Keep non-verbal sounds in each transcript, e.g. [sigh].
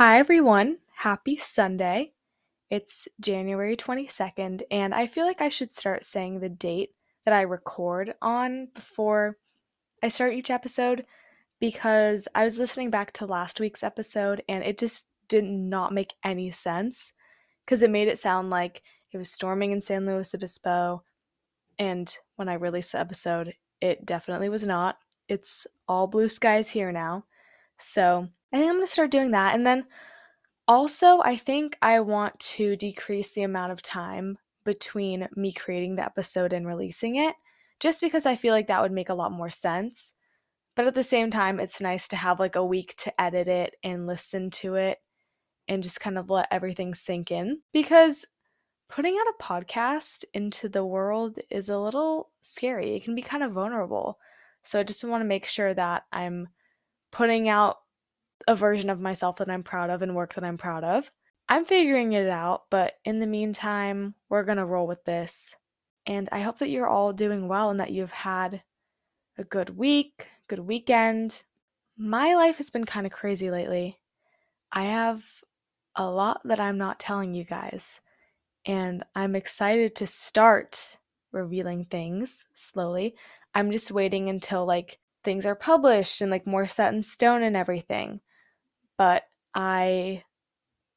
Hi, everyone. Happy Sunday. It's January 22nd, and I feel like I should start saying the date that I record on before I start each episode because I was listening back to last week's episode and it just did not make any sense because it made it sound like it was storming in San Luis Obispo. And when I released the episode, it definitely was not. It's all blue skies here now. So I think I'm going to start doing that. And then also, I think I want to decrease the amount of time between me creating the episode and releasing it, just because I feel like that would make a lot more sense. But at the same time, it's nice to have like a week to edit it and listen to it and just kind of let everything sink in because putting out a podcast into the world is a little scary. It can be kind of vulnerable. So I just want to make sure that I'm putting out a version of myself that I'm proud of and work that I'm proud of. I'm figuring it out, but in the meantime, we're going to roll with this. And I hope that you're all doing well and that you've had a good week, good weekend. My life has been kind of crazy lately. I have a lot that I'm not telling you guys, and I'm excited to start revealing things slowly. I'm just waiting until like things are published and like more set in stone and everything but I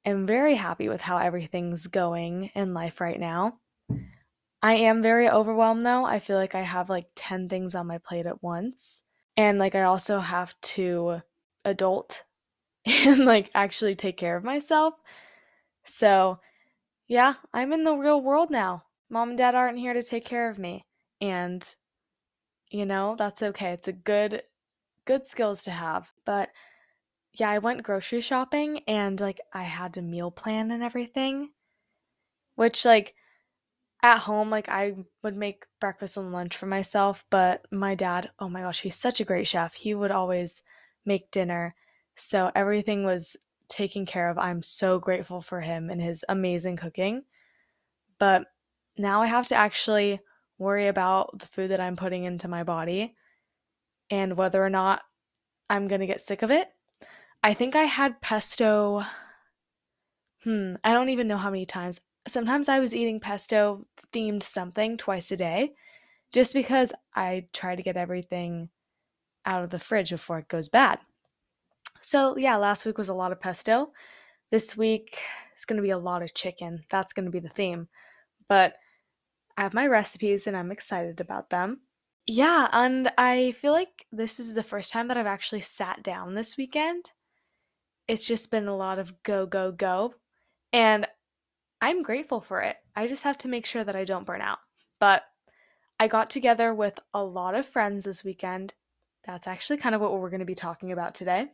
am very happy with how everything's going in life right now. I am very overwhelmed though. I feel like I have like 10 things on my plate at once. And like I also have to adult [laughs] and like actually take care of myself. So, yeah, I'm in the real world now. Mom and dad aren't here to take care of me. And you know, that's okay. It's a good good skills to have. But yeah, I went grocery shopping and like I had a meal plan and everything. Which like at home like I would make breakfast and lunch for myself, but my dad, oh my gosh, he's such a great chef. He would always make dinner. So everything was taken care of. I'm so grateful for him and his amazing cooking. But now I have to actually worry about the food that I'm putting into my body and whether or not I'm going to get sick of it I think I had pesto. Hmm, I don't even know how many times. Sometimes I was eating pesto themed something twice a day just because I try to get everything out of the fridge before it goes bad. So, yeah, last week was a lot of pesto. This week is going to be a lot of chicken. That's going to be the theme. But I have my recipes and I'm excited about them. Yeah, and I feel like this is the first time that I've actually sat down this weekend it's just been a lot of go, go, go. And I'm grateful for it. I just have to make sure that I don't burn out. But I got together with a lot of friends this weekend. That's actually kind of what we're going to be talking about today.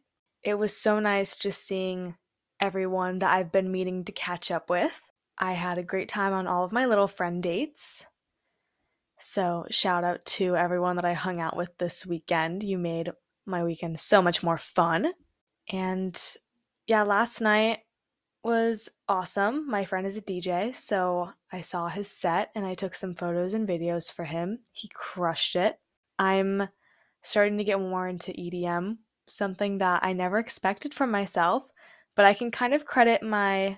It was so nice just seeing everyone that I've been meeting to catch up with. I had a great time on all of my little friend dates. So, shout out to everyone that I hung out with this weekend. You made my weekend so much more fun. And yeah, last night was awesome. My friend is a DJ, so I saw his set and I took some photos and videos for him. He crushed it. I'm starting to get more into EDM, something that I never expected from myself, but I can kind of credit my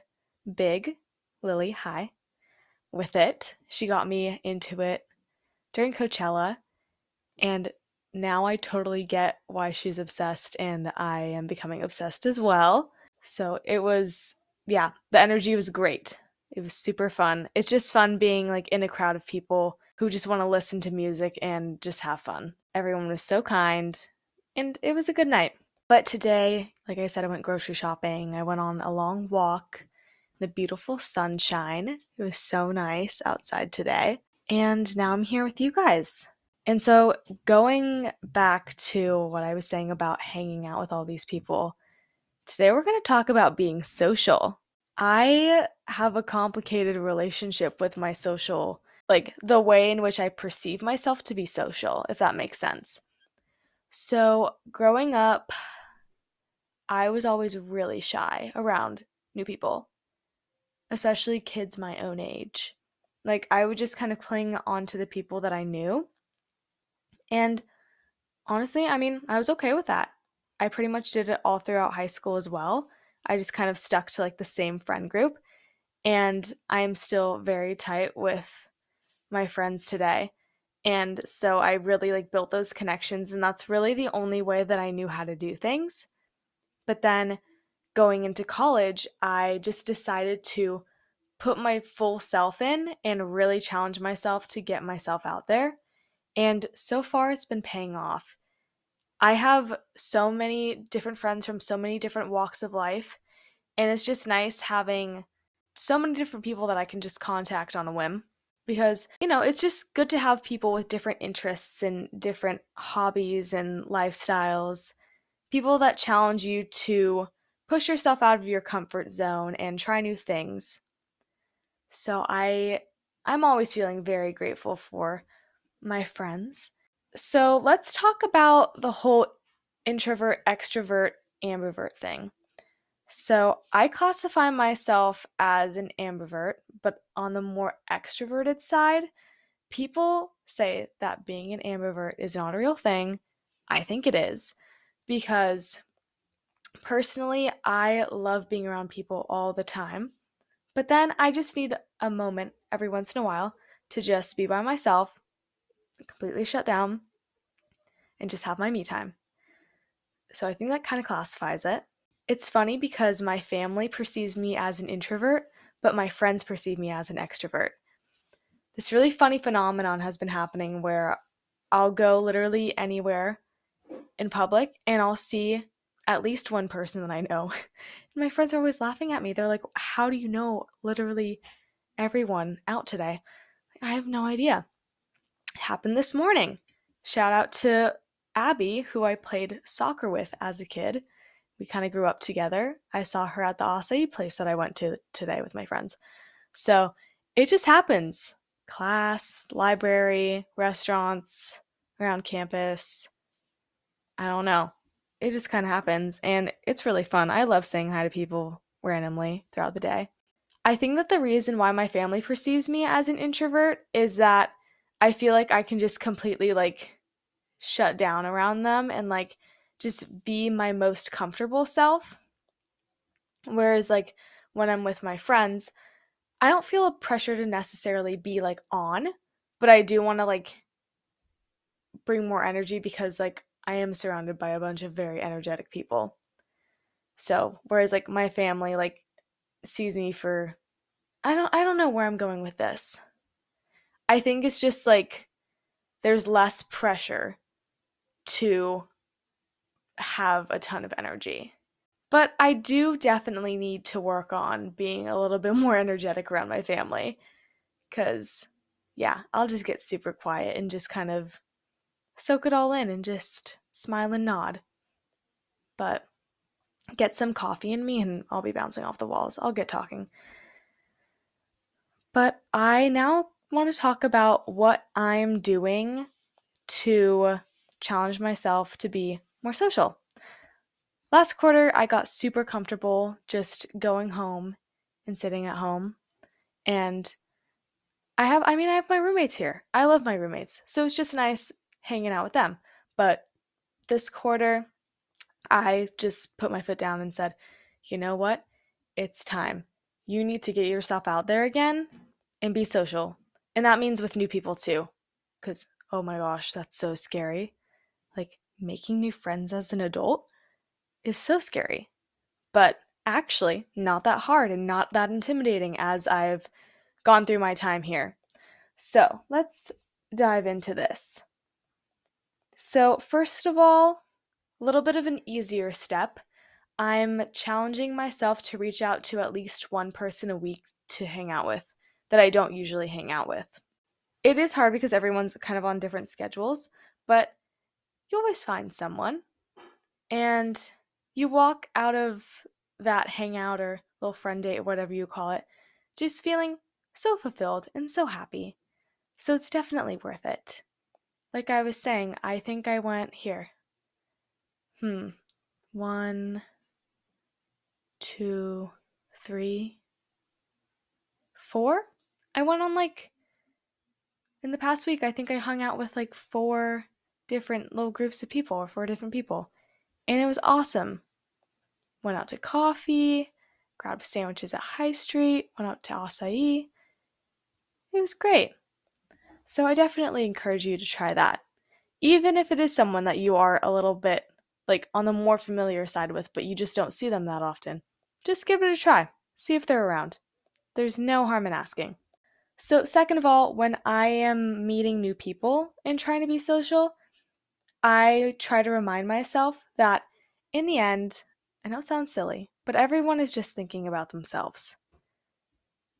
big Lily, hi, with it. She got me into it during Coachella, and now I totally get why she's obsessed, and I am becoming obsessed as well. So it was, yeah, the energy was great. It was super fun. It's just fun being like in a crowd of people who just want to listen to music and just have fun. Everyone was so kind, and it was a good night. But today, like I said, I went grocery shopping. I went on a long walk, the beautiful sunshine. It was so nice outside today. And now I'm here with you guys. And so, going back to what I was saying about hanging out with all these people, today we're going to talk about being social. I have a complicated relationship with my social, like the way in which I perceive myself to be social, if that makes sense. So, growing up, I was always really shy around new people, especially kids my own age. Like, I would just kind of cling on to the people that I knew and honestly, I mean, I was okay with that. I pretty much did it all throughout high school as well. I just kind of stuck to like the same friend group. And I am still very tight with my friends today. And so I really like built those connections and that's really the only way that I knew how to do things. But then going into college, I just decided to put my full self in and really challenge myself to get myself out there. And so far, it's been paying off. I have so many different friends from so many different walks of life, and it's just nice having so many different people that I can just contact on a whim. Because, you know, it's just good to have people with different interests and different hobbies and lifestyles, people that challenge you to push yourself out of your comfort zone and try new things. So I I'm always feeling very grateful for my friends. So let's talk about the whole introvert, extrovert, ambivert thing. So I classify myself as an ambivert, but on the more extroverted side, people say that being an ambivert is not a real thing. I think it is because Personally, I love being around people all the time, but then I just need a moment every once in a while to just be by myself, completely shut down, and just have my me time. So I think that kind of classifies it. It's funny because my family perceives me as an introvert, but my friends perceive me as an extrovert. This really funny phenomenon has been happening where I'll go literally anywhere in public and I'll see at least one person that I know. And [laughs] my friends are always laughing at me. They're like, How do you know literally everyone out today? I have no idea. Happened this morning. Shout out to Abby, who I played soccer with as a kid. We kind of grew up together. I saw her at the acai place that I went to today with my friends. So it just happens. Class, library, restaurants, around campus. I don't know it just kind of happens and it's really fun. I love saying hi to people randomly throughout the day. I think that the reason why my family perceives me as an introvert is that I feel like I can just completely like shut down around them and like just be my most comfortable self. Whereas like when I'm with my friends, I don't feel a pressure to necessarily be like on, but I do want to like bring more energy because like I am surrounded by a bunch of very energetic people. So, whereas like my family like sees me for I don't I don't know where I'm going with this. I think it's just like there's less pressure to have a ton of energy. But I do definitely need to work on being a little bit [laughs] more energetic around my family cuz yeah, I'll just get super quiet and just kind of soak it all in and just smile and nod. But get some coffee in me and I'll be bouncing off the walls. I'll get talking. But I now want to talk about what I'm doing to challenge myself to be more social. Last quarter, I got super comfortable just going home and sitting at home. And I have, I mean, I have my roommates here. I love my roommates. So it's just nice hanging out with them. But this quarter, I just put my foot down and said, you know what? It's time. You need to get yourself out there again and be social. And that means with new people too. Because, oh my gosh, that's so scary. Like, making new friends as an adult is so scary. But actually, not that hard and not that intimidating as I've gone through my time here. So, let's dive into this. So, first of all, a little bit of an easier step. I'm challenging myself to reach out to at least one person a week to hang out with that I don't usually hang out with. It is hard because everyone's kind of on different schedules, but you always find someone. And you walk out of that hangout or little friend date or whatever you call it, just feeling so fulfilled and so happy. So it's definitely worth it. Like I was saying, I think I went here. Hmm. One, two, three, four? I went on like. In the past week, I think I hung out with like four different little groups of people or four different people. And it was awesome. went out to coffee, grabbed sandwiches at High Street, went out to acai. It was great. So I definitely encourage you to try that. Even if it is someone that you are a little bit like on the more familiar side with, but you just don't see them that often, just give it a try. See if they're around. There's no harm in asking. So, second of all, when I am meeting new people and trying to be social, I try to remind myself that in the end, I know it sounds silly, but everyone is just thinking about themselves.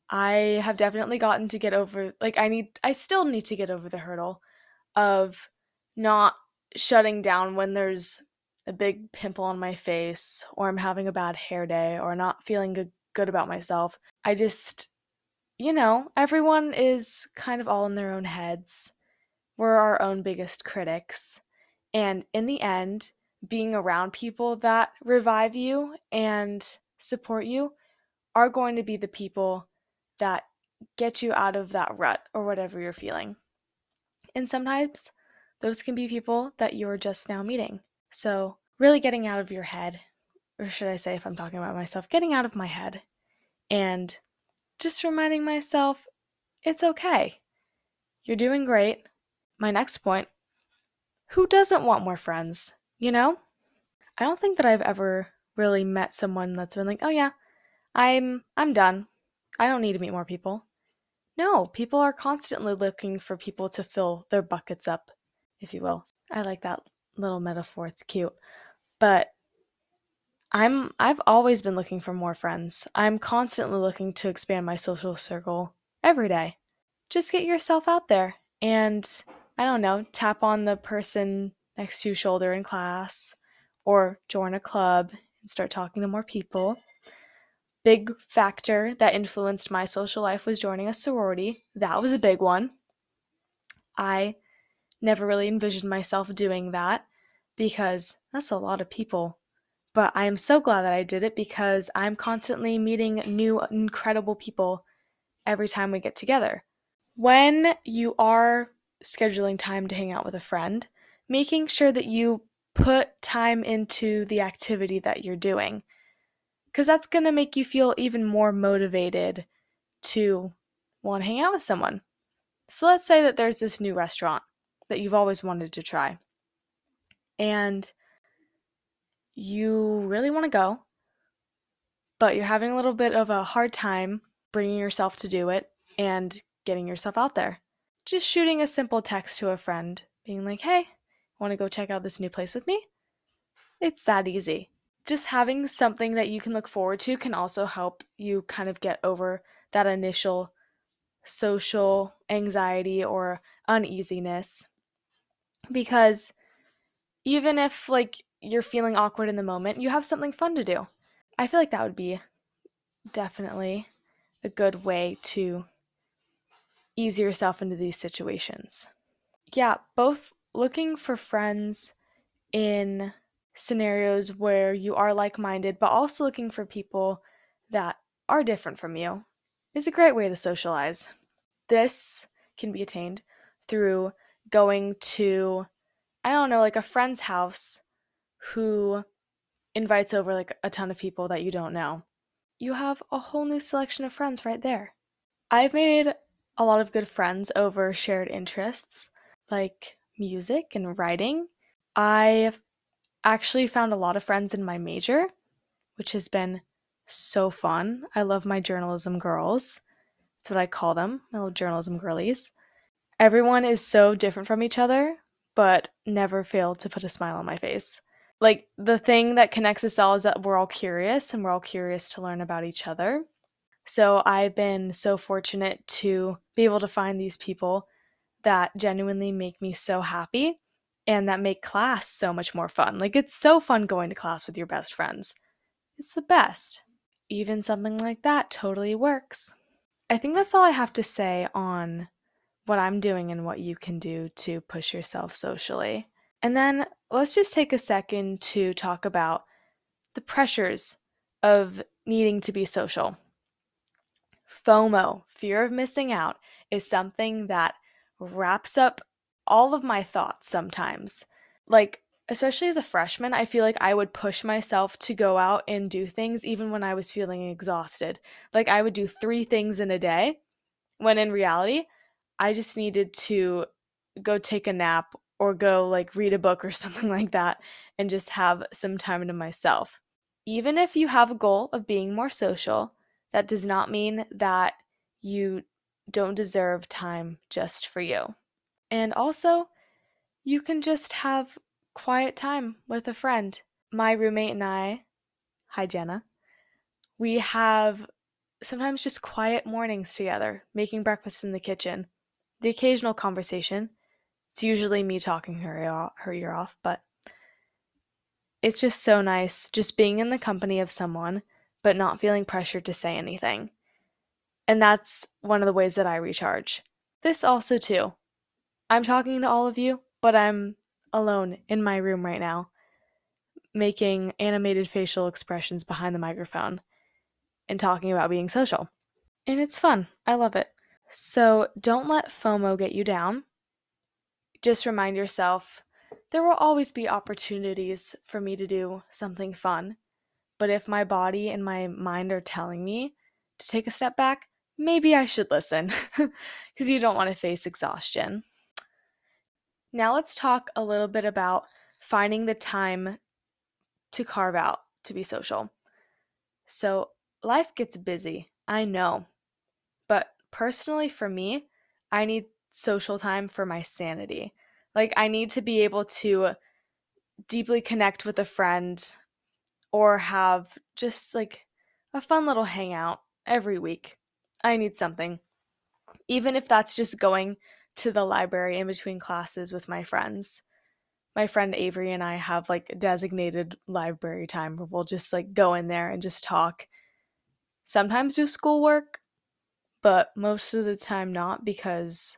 I have definitely gotten to get over, like, I need, I still need to get over the hurdle of not shutting down when there's a big pimple on my face or I'm having a bad hair day or not feeling good, about myself. I just you know, everyone is kind of all in their own heads. We're our own biggest critics. And in the end, being around people that revive you and support you are going to be the people that get you out of that rut or whatever you're feeling. And sometimes those can be people that you're just now meeting. So, really getting out of your head, or should I say, if I'm talking about myself, getting out of my head and just reminding myself it's okay. You're doing great. My next point who doesn't want more friends? You know? I don't think that I've ever really met someone that's been like, "Oh yeah, I'm I'm done. I don't need to meet more people." No, people are constantly looking for people to fill their buckets up, if you will. I like that little metaphor. It's cute. But I'm I've always been looking for more friends. I'm constantly looking to expand my social circle every day. Just get yourself out there and I don't know, tap on the person next to your shoulder in class or join a club and start talking to more people. Big factor that influenced my social life was joining a sorority. That was a big one. I never really envisioned myself doing that because that's a lot of people but I am so glad that I did it because I'm constantly meeting new incredible people every time we get together. When you are scheduling time to hang out with a friend, making sure that you put time into the activity that you're doing because that's going to make you feel even more motivated to want to hang out with someone. So let's say that there's this new restaurant that you've always wanted to try. And you really want to go, but you're having a little bit of a hard time bringing yourself to do it and getting yourself out there. Just shooting a simple text to a friend, being like, hey, want to go check out this new place with me? It's that easy. Just having something that you can look forward to can also help you kind of get over that initial social anxiety or uneasiness. Because even if, like, you're feeling awkward in the moment, you have something fun to do. I feel like that would be definitely a good way to ease yourself into these situations. Yeah, both looking for friends in scenarios where you are like minded, but also looking for people that are different from you is a great way to socialize. This can be attained through going to, I don't know, like a friend's house who invites over like a ton of people that you don't know, you have a whole new selection of friends right there. I've made a lot of good friends over shared interests like music and writing. I've actually found a lot of friends in my major, which has been so fun. I love my journalism girls. That's what I call them, my little journalism girlies. Everyone is so different from each other, but never fail to put a smile on my face like the thing that connects us all is that we're all curious and we're all curious to learn about each other. So I've been so fortunate to be able to find these people that genuinely make me so happy and that make class so much more fun. Like it's so fun going to class with your best friends. It's the best. Even something like that totally works. I think that's all I have to say on what I'm doing and what you can do to push yourself socially. And then let's just take a second to talk about the pressures of needing to be social. FOMO, fear of missing out, is something that wraps up all of my thoughts sometimes. Like, especially as a freshman, I feel like I would push myself to go out and do things even when I was feeling exhausted. Like I would do three things in a day, when in reality, I just needed to go take a nap or go like read a book or [laughs] something like that and just have some time to myself. Even if you have a goal of being more social, that does not mean that you don't deserve time just for you. And also, you can just have quiet time with a friend. My roommate and I, hi Jenna, we have sometimes just quiet mornings together, making breakfast in the kitchen. The occasional conversation. It's usually me talking her, her ear off, but it's just so nice just being in the company of someone, but not feeling pressured to say anything. And that's one of the ways that I recharge. This also, too. I'm talking to all of you, but I'm alone in my room right now, making animated facial expressions behind the microphone and talking about being social. And it's fun. I love it. So don't let FOMO get you down. Just remind yourself there will always be opportunities for me to do something fun. But if my body and my mind are telling me to take a step back, maybe I should listen [laughs] because you don't want to face exhaustion. Now let's talk a little bit about finding the time to carve out to be social. So, life gets busy, I know. But personally, for me, I need social time for my sanity. Like, I need to be able to deeply connect with a friend or have just like a fun little hangout every week. I need something. Even if that's just going to the library in between classes with my friends. My friend Avery and I have like designated library time where we'll just like go in there and just talk. Sometimes do schoolwork, but most of the time not because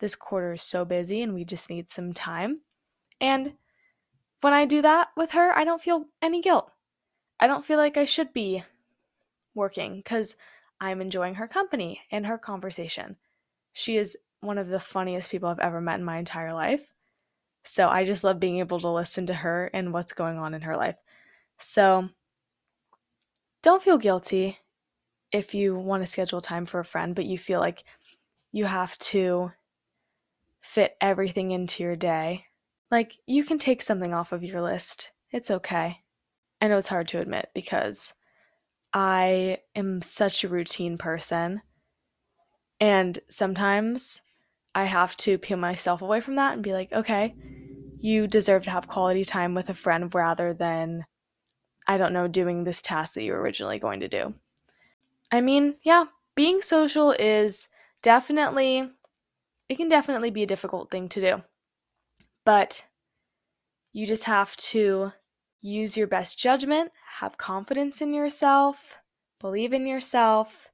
this quarter is so busy and we just need some time. And when I do that with her, I don't feel any guilt. I don't feel like I should be working because I'm enjoying her company and her conversation. She is one of the funniest people I've ever met in my entire life. So I just love being able to listen to her and what's going on in her life. So don't feel guilty if you want to schedule time for a friend, but you feel like you have to fit everything into your day. Like you can take something off of your list. It's okay. I know it's hard to admit because I am such a routine person. And sometimes I have to peel myself away from that and be like, okay, you deserve to have quality time with a friend rather than, I don't know, doing this task that you were originally going to do. I mean, yeah, being social is definitely, it can definitely be a difficult thing to do. But you just have to use your best judgment, have confidence in yourself, believe in yourself,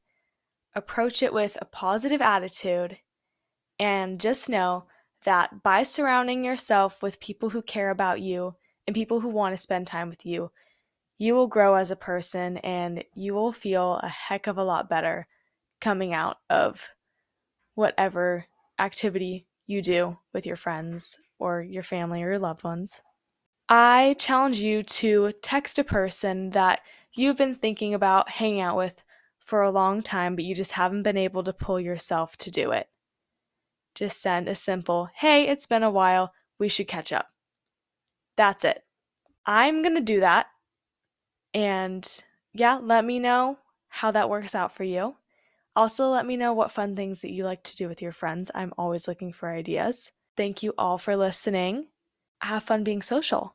approach it with a positive attitude, and just know that by surrounding yourself with people who care about you and people who want to spend time with you, you will grow as a person and you will feel a heck of a lot better coming out of whatever activity you do with your friends or your family or your loved ones. I challenge you to text a person that you've been thinking about hanging out with for a long time, but you just haven't been able to pull yourself to do it just send a simple, hey, it's been a while, we should catch up. That's it. I'm going to do that. And yeah, let me know how that works out for you. Also, let me know what fun things that you like to do with your friends. I'm always looking for ideas. Thank you all for listening. Have fun being social.